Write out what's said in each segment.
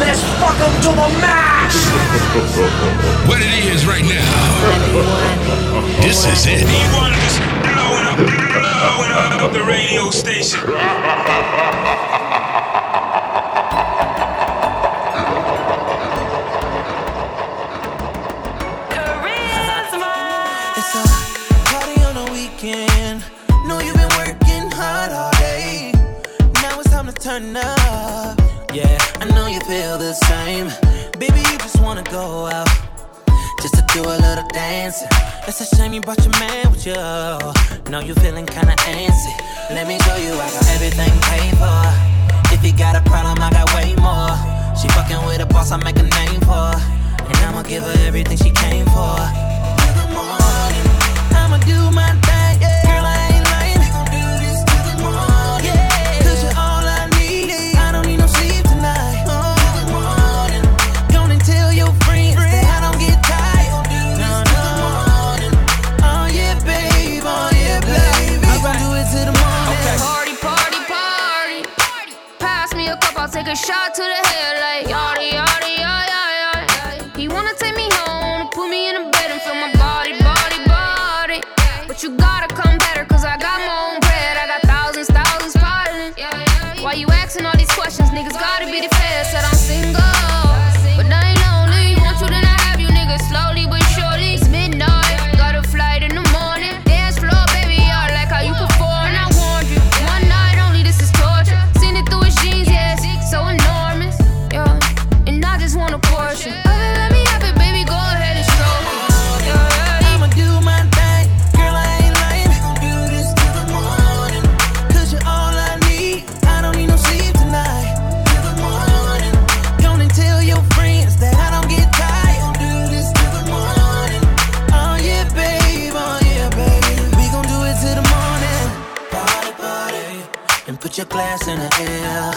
Let's fuck 'em to the max. What it is right now. This is it. E1 is blowing up, blowing up the radio station. It's a party on the weekend. Know you've been working hard all day. Now it's time to turn up. Yeah, I know you feel the same. Baby, you just wanna go out. Just to do a little dancing. It's a shame you brought your man with you. Know you feeling kinda antsy. Let me show you I got everything paid for. If you got a problem, I got way more. She fucking with a boss, I make a name for. And I'ma give her everything she came for. The morning, I'ma do my I'll take a shot to the head like yada, yada, yada, yada. He wanna take me home, put me in a bed and feel my body, body, body. But you gotta come better, cause I got my own bread. I got thousands, thousands piling. Why you asking all these questions? Niggas gotta be the glass in the air.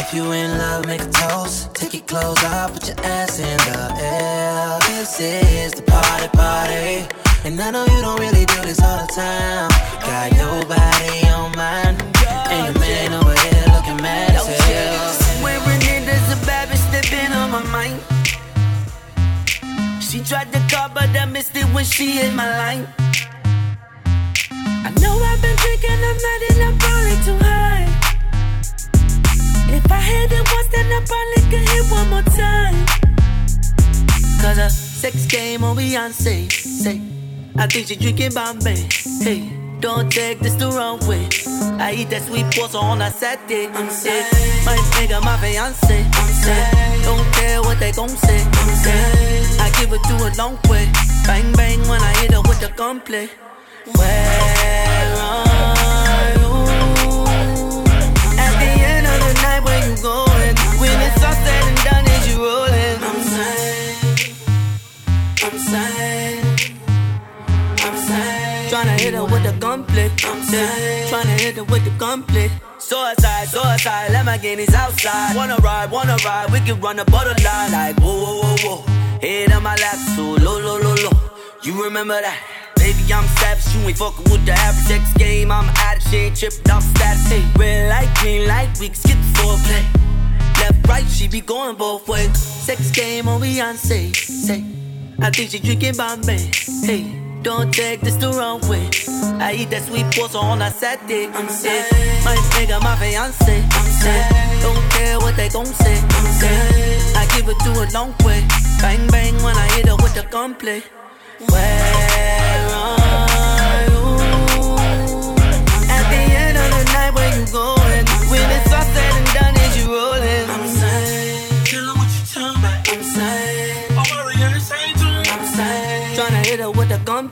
If you in love, make a toast. Take your clothes off, put your ass in the air. This is the party, party. And I know you don't really do this all the time. Got your body on mine. And your man over here looking mad as hell. Swearing it there's a bad bitch on my mind. She tried to call, but I missed it when she hit my line. Know I've been drinking, I'm not and I'm probably too high. If I hit it once, then I probably could hit one more time. Cause a sex game on Beyonce. Say, I think she drinking Bombay. Hey, don't take this the wrong way. I eat that sweet pasta on a Saturday. I'm sick. My nigga, my fiance. I'm sick. Don't care what they gon' say. I'm sick. I give it to a long way. Bang bang when I hit her with the gunplay. Where tryna hit her with the gunplay. Suicide, suicide, Lamborghinis outside. Wanna ride, wanna ride, we can run the borderline. Like, whoa, whoa, whoa, whoa. Head on my lap, so low, low, low, low. You remember that? Baby, I'm savage, you ain't fucking with the average X game. I'm addict, she ain't tripping off status. Hey, red light, green light, we can skip the foreplay. Left, right, she be going both ways. Sex game on Beyonce. Say, I think she drinking Bombay. Hey, don't take this the wrong way. I eat that sweet pasta on a Saturday. I'm eh. sick. My nigga, my fiance. I'm eh. sick. Don't care what they gon' say. I'm eh. sick. I give it to a long way. Bang bang when I hit her with the gunplay. Where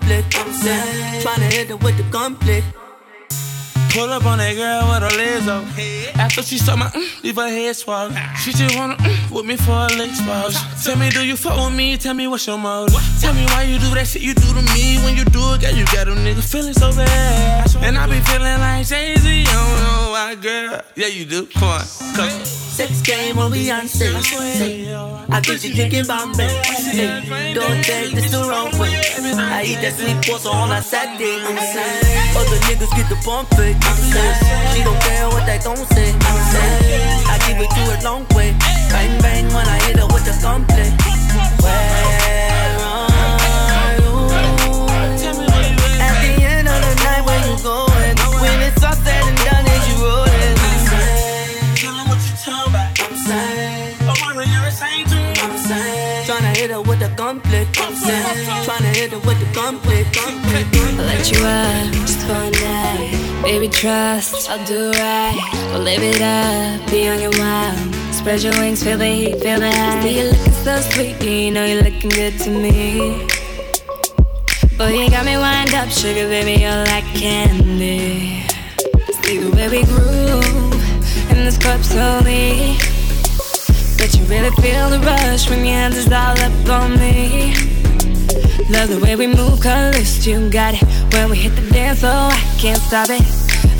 saying, tryna hit her with the gunplay. I'm saying, tryna hit her with the gunplay. Pull up on that girl with her legs up. After she saw my mm, leave her head swab. She just wanna mm, with me for a leg swab. Tell me, do you fuck with me? Tell me what's your motive. Tell me why you do that shit you do to me. When you do it, girl, you got them niggas feeling so bad. And I be feeling like Jay Z. I don't know why, girl. Yeah, you do. Come on, come. Sex game when we on Beyonce. I get you drinking Bombay. Don't take this the wrong way. I eat that sweet pasta on a Saturday. Other niggas get the bump fake. She don't care what they gon' say. I give it to a long way. Tryna hit her with the. Let you up just for a night. Baby, trust, I'll do right. We'll live it up, be on your wild. Spread your wings, feel the heat, feel the high. See you looking so sweet, you know you're looking good to me. Boy, you got me wind up, sugar baby, you're like candy. See the way we groove in this club slowly. But you really feel the rush when your hands is all up on me. Love the way we move, colors, you got it. When we hit the dance floor, I can't stop it.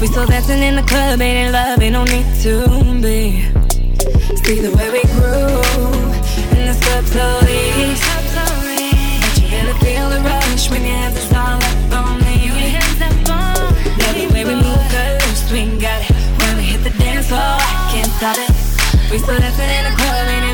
We still dancing in the club, ain't in love, ain't no need to be. See the way we groove in this club slowly. But you really feel the rush when your hands is all up on me. Love the way we move, colors, we got it. When we hit the dance floor, I can't stop it. We still dancing in the club,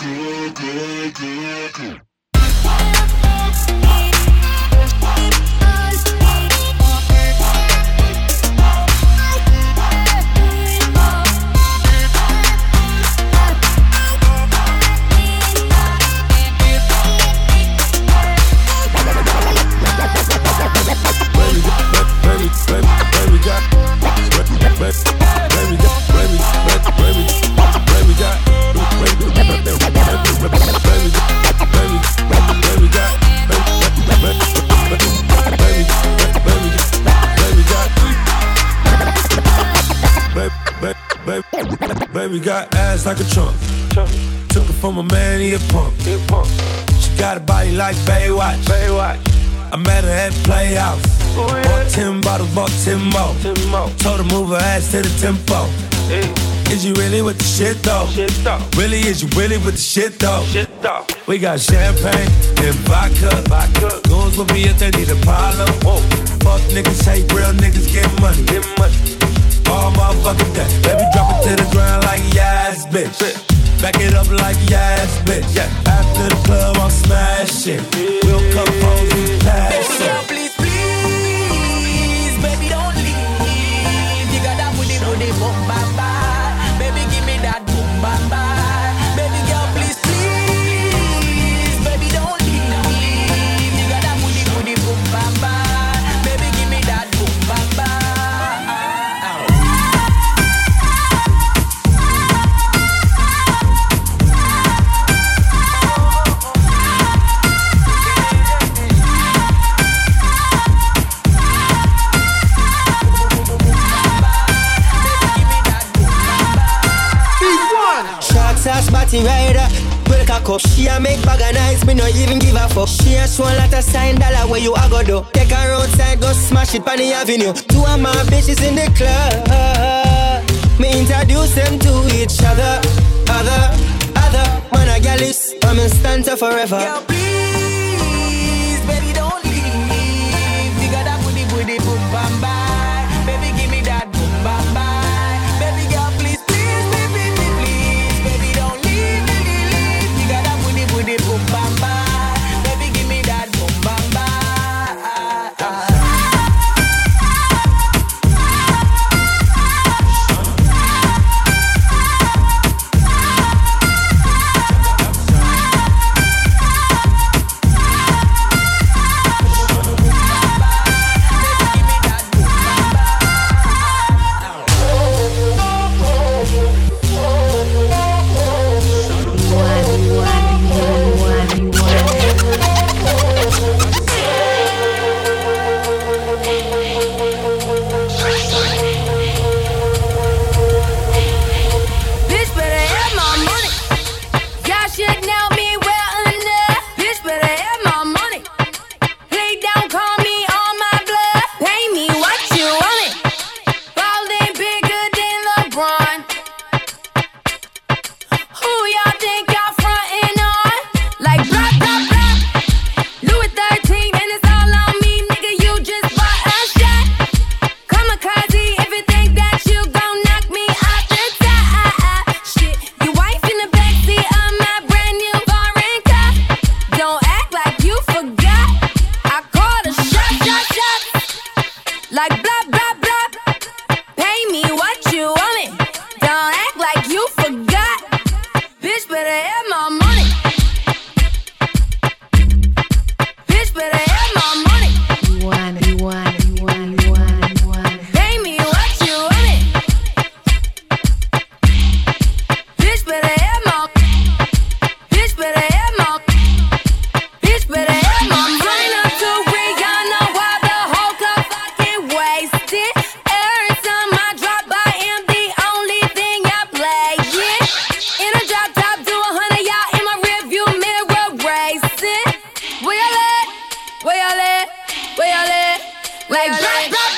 I can make it Baby got ass like a trunk. Took it from a man, he a punk. He a punk. She got a body like Baywatch. Baywatch. I met her at Playhouse. Bought 10 bottles, bought 10 more. 10 more. Told her move her ass to the tempo. Hey. Is you really with the shit though? Shit though. Really, is you really with the shit though? Shit though. We got champagne and vodka. vodka. Goons with me if they need a problem. Fuck niggas, hate real niggas, get money. Get money. All motherfucking day. Baby, drop it to the ground like yes, bitch. Back it up like yes, bitch. After the club, I'm smashing. We'll come home and pass it. Party rider. Well, cock up. She a make bag of nice, me no even give a fuck. She a show a lot of sign dollar where you a go do. Take her outside, go smash it on the avenue. Two of my bitches in the club. Me introduce them to each other, other, other. Man, I got this, I'm in stanza forever. Girl, like, like, like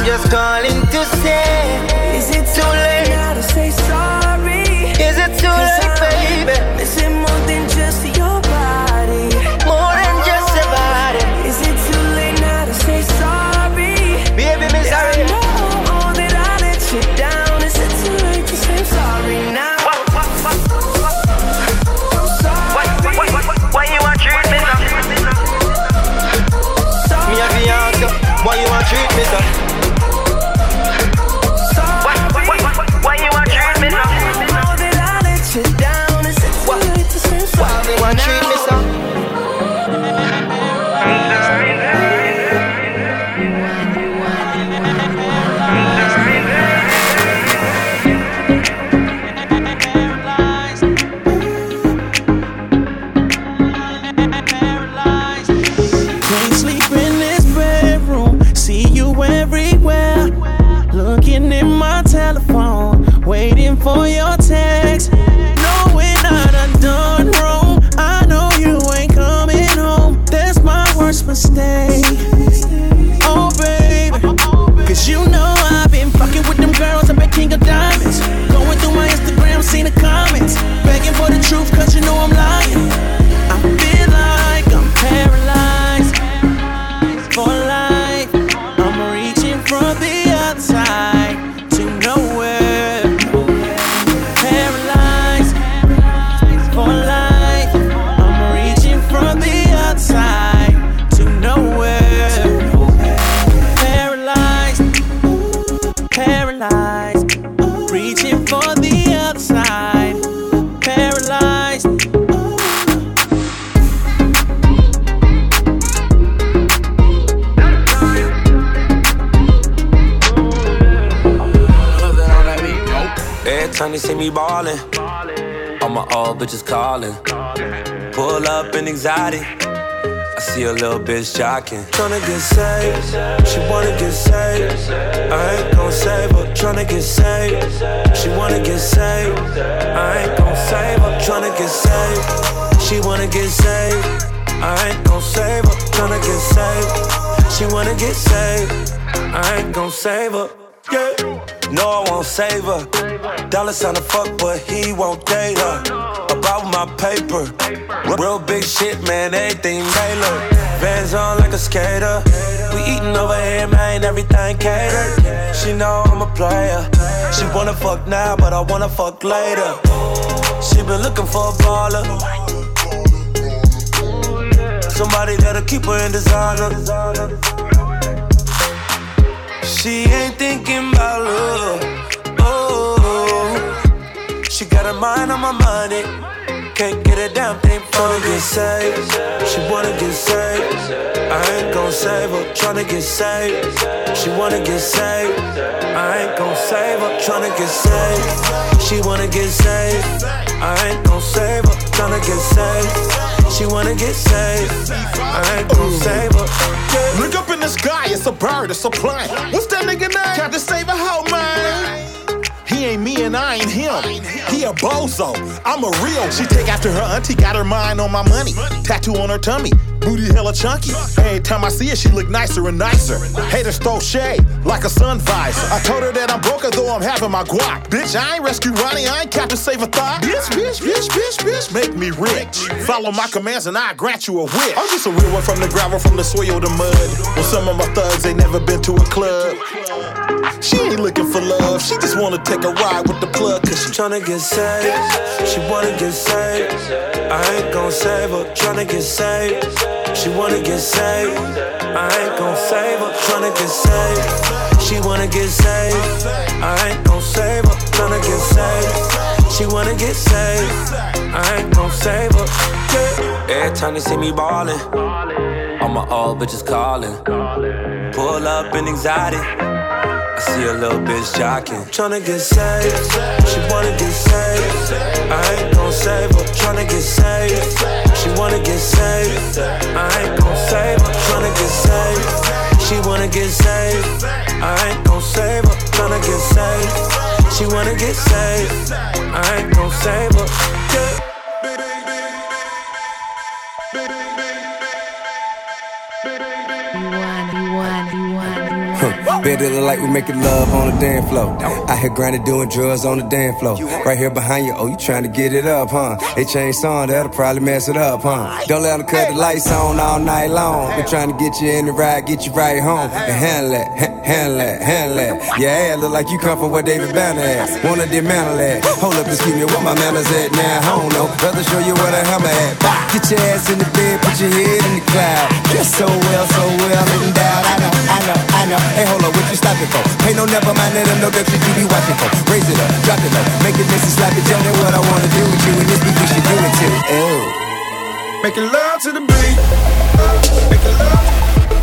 it just late? Bitches callin'. Pull up in anxiety. I see a little bitch jocking. Tryna get saved, she wanna get saved. I ain't gon' save her. Tryna get saved, she wanna get saved. I ain't gon' save her. Tryna get saved, she wanna get saved. I ain't gon' save her. Tryna get saved, she wanna get saved. I ain't gon' save her. Yeah. No, I won't save her. Dollar sign a fuck, but he won't date her. My paper. Real big shit, man, everything tailored. Vans on like a skater. We eating over here, man, everything catered. She know I'm a player. She wanna fuck now, but I wanna fuck later. She been looking for a baller. Somebody that'll keep her in designer. She ain't thinking about love. Oh, she got her mind on my money. Can't get a damn thing from to get saved. She wanna get saved. I ain't gon' save her. Tryna get saved. She wanna get saved. I ain't gon' save her. Tryna get saved. She wanna get saved. I ain't gon' save her. Tryna get saved. She wanna get saved. I ain't gon' save her. Yeah. Look up in the sky, it's a bird, it's a plane. What's that nigga name? Captain Save a hoe, man. And I ain't him. He a bozo. I'm a real. She take after her auntie, got her mind on my money. Tattoo on her tummy, booty hella chunky. Every time I see her, she look nicer and nicer. Haters throw shade like a sun visor. I told her that I'm broke though I'm having my guac. Bitch, I ain't rescue Ronnie, I ain't Captain Save a thought. Bitch, bitch, bitch, bitch, bitch, make me rich. Follow my commands and I grant you a wish. I'm just a real one from the gravel, from the soil to mud. Well, some of my thugs ain't never been to a club. She ain't looking for love, she just wanna take a ride with the plug, cause she tryna get saved. She wanna get saved. I ain't gon' save her. Tryna get saved. She wanna get saved. I ain't gon' save her. Tryna get saved. She wanna get saved. I ain't gon' save her. Tryna get saved. She wanna get saved. I ain't gon' save her. Every time they see me ballin', all my old bitches callin'. Pull up in anxiety. I see a little bitch jocking. Tryna get saved. She wanna get saved. I ain't gon' save her. Tryna get saved. She wanna get saved. I ain't gon' save her. Tryna get saved. She wanna get saved. I ain't gon' save her. Tryna get saved. She wanna get saved. I ain't gon' save her. Yeah. Bet it look like we making love on the dance floor. I here grinding doing drugs on the dance floor. Right here behind you, oh, you trying to get it up, huh? They change song, that'll probably mess it up, huh? Don't let them cut the lights on all night long. Been trying to get you in the ride, get you right home. And handle that, handle that, handle that. Yeah, ass look like you come from where David Banner at. Wanna dismantle that. Hold up, excuse me, where my manners at now? I don't know. Rather show you where the hammer at. Get your ass in the bed, put your head in the cloud. Dress so well, so well, looking down. I know, I know, I know. Hey, hold up, what you stopping for? Pay no never mind, let them know that you be watching for. Raise it up, drop it low, make it and slap it. Tell me what I wanna do with you, and this beat we should do it too. Ew. Making love to the beat. Making love.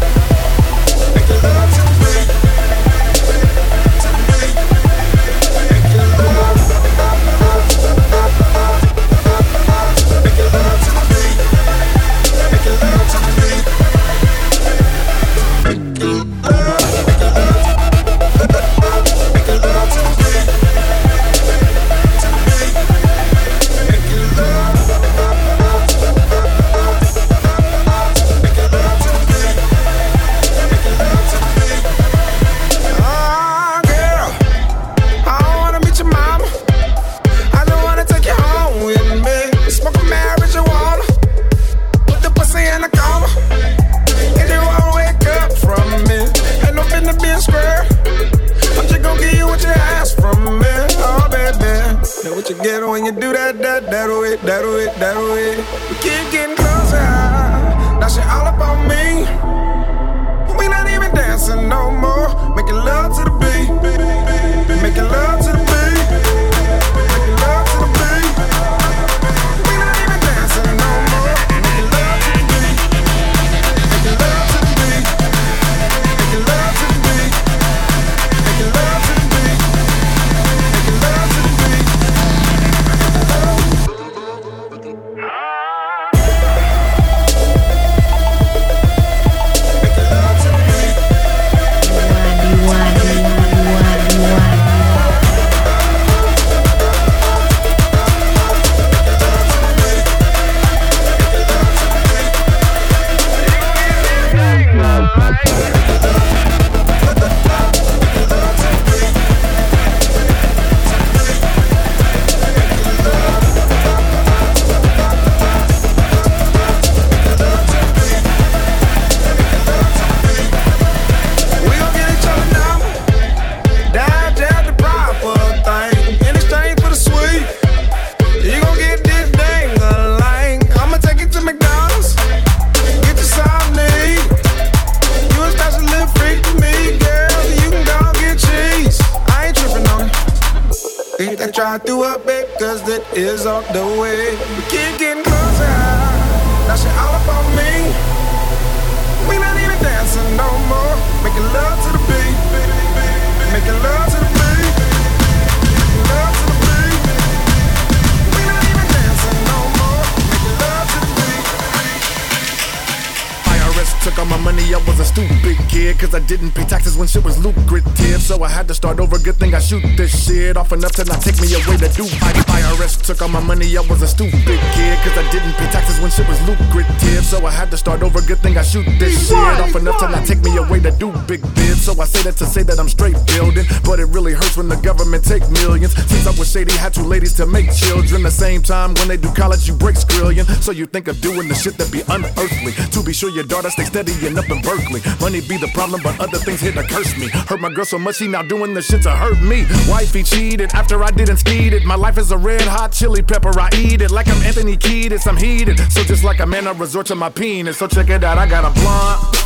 Making love to the beat. Making love to the I was a stupid kid. Cause I didn't pay taxes when shit was lucrative. So I had to start over. Good thing I shoot this shit off enough to not take me away to do. I- IRS took all my money, I was a stupid kid. Cause I didn't pay taxes when shit was lucrative. So I had to start over. Good thing I shoot this shit off enough to not take me away to do big bids. So I say that to say that I'm straight building. But it really hurts when the government take millions. Since I was shady, had two ladies to make children. The same time when they do college, you break skrillion. So you think of doing the shit that be unearthly. To be sure your daughter stay steady and up in Berkeley. Money be the problem, but other things here to curse me. Hurt my girl so much, she now doing the shit to hurt me. Wifey cheated after I didn't skeet it. My life is a red hot chili pepper, I eat it. Like I'm Anthony Kiedis, I'm heated. So just like a man, I resort to my penis. So check it out, I got a blunt.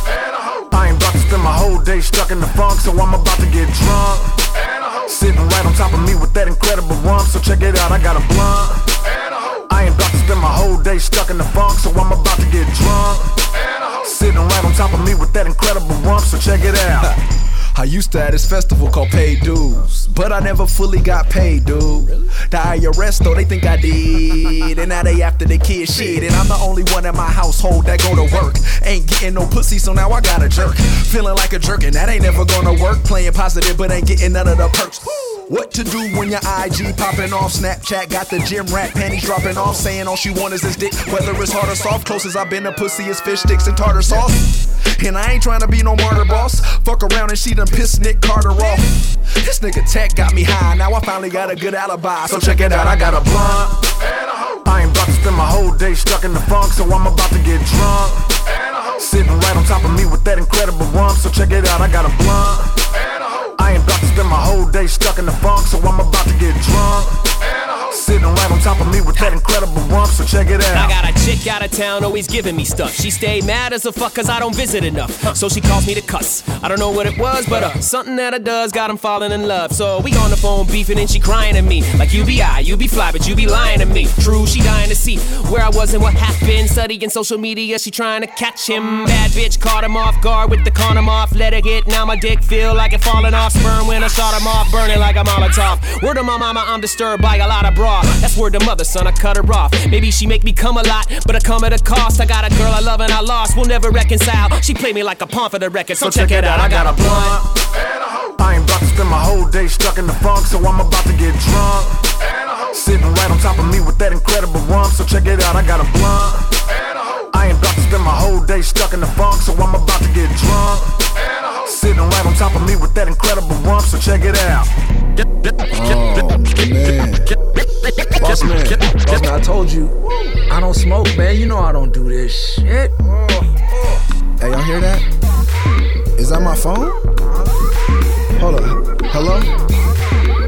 I ain't about to spend my whole day stuck in the funk, so I'm about to get drunk. Sitting right on top of me with that incredible rump, so check it out, I got a blunt. I ain't about to spend my whole day stuck in the funk, so I'm about to get drunk. Sitting right on top of me with that incredible rump, so check it out. I used to at this festival called Paid Dues, but I never fully got paid, dude. The IRS though they think I did, and now they after the kid shit, and I'm the only one in my household that go to work. Ain't getting no pussy, so now I got a jerk. Feeling like a jerk, and that ain't never gonna work. Playing positive, but ain't getting none of the perks. What to do when your IG popping off? Snapchat got the gym rat panties dropping off, saying all she want is this dick. Whether it's hard or soft, close as I've been to pussy is fish sticks and tartar sauce. And I ain't trying to be no martyr boss. Fuck around and she done pissed Nick Carter off. This nigga tech got me high. Now I finally got a good alibi. So check it out, I got a blunt. I ain't about to spend my whole day stuck in the funk, so I'm about to get drunk. Sitting right on top of me with that incredible rump, so check it out, I got a blunt. I ain't about to spend my whole day stuck in the funk, so I'm about to get drunk. Sitting right on top of me with that incredible rump, so check it out. I got a chick out of town always giving me stuff. She stayed mad as a fuck cause I don't visit enough. So she calls me to cuss. I don't know what it was, but uh, something that I does got him falling in love. So we on the phone beefing and she crying at me. Like you be I, you be fly, but you be lying to me. True, she dying to see where I was and what happened. Studying social media, she trying to catch him. Bad bitch caught him off guard with the condom off. Let it hit, now my dick feel like it falling off. Sperm when I shot him off, burning like a Molotov. Word to my mama, I'm disturbed by a lot of bra. That's word to mother, son, I cut her off. Maybe she make me come a lot, but I come at a cost. I got a girl I love and I lost, we'll never reconcile. She play me like a pawn for the record, so, check, it out. I got a blunt. And I ain't about to spend my whole day stuck in the funk, so I'm about to get drunk. Sitting right on top of me with that incredible rum, so check it out, I got a blunt. Spend my whole day stuck in the funk, so I'm about to get drunk. Sitting right on top of me with that incredible rump, so check it out. Oh man, boss man, boss man, I told you I don't smoke, man. You know I don't do this shit. Hey, y'all hear that? Is that my phone? Hold up. Hello?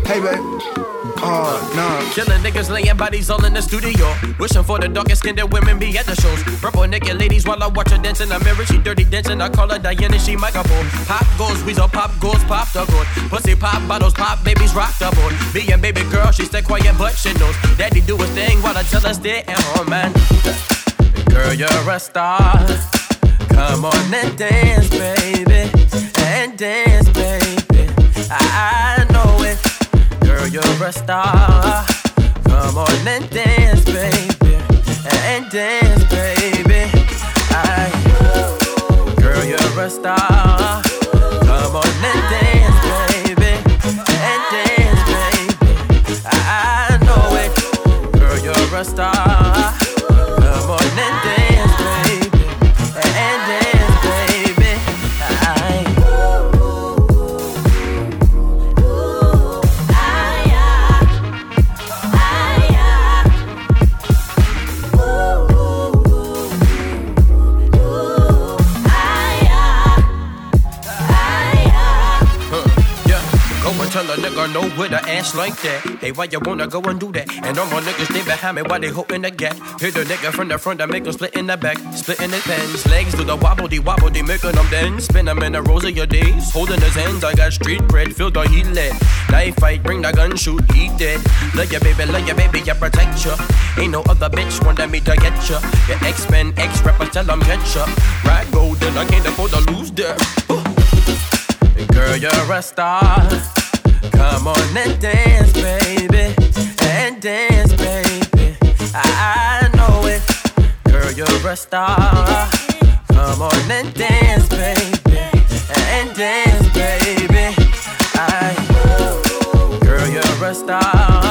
Hey, babe. Oh, nah. Killing niggas laying bodies all in the studio. Wishing for the darkest skinned women be at the shows. Purple naked ladies while I watch her dance in the mirror. She dirty dancing. I call her Diana, she microphone. Pop goes, weasel pop goes, pop the gold. Pussy pop bottles, pop babies rock the boat. Me and baby girl, she stay quiet but she knows. Daddy do his thing while I tell her stay at home, man. Girl, you're a star. Come on and dance, baby. And dance, baby. You're a star. Come on and dance, baby. And dance, baby. I, girl, you're a star. Come on and dance, baby. And dance, baby. I know it. Girl, you're a star. Tell a nigga no with a ass like that. Hey, why you wanna go and do that? And all my niggas stay behind me while they hoping to get. Hit the nigga from the front, I make him split in the back. Splitting his pants, legs do the wobble, de wobble, they making them dance. Spin them in the rows of your days. Holding his hands, I got street bread, feel the heat lit. Knife fight, bring the gun, shoot, he dead. Love your baby, love your baby, I protect ya. Ain't no other bitch wanted me to get ya. Your ex-men, ex-rappers, tell them get ya. Right golden, I can't afford to lose that. Girl, you're a star. Come on and dance, baby. And dance, baby. I know it. Girl, you're a star. Come on and dance, baby. And dance, baby. I, girl, you're a star.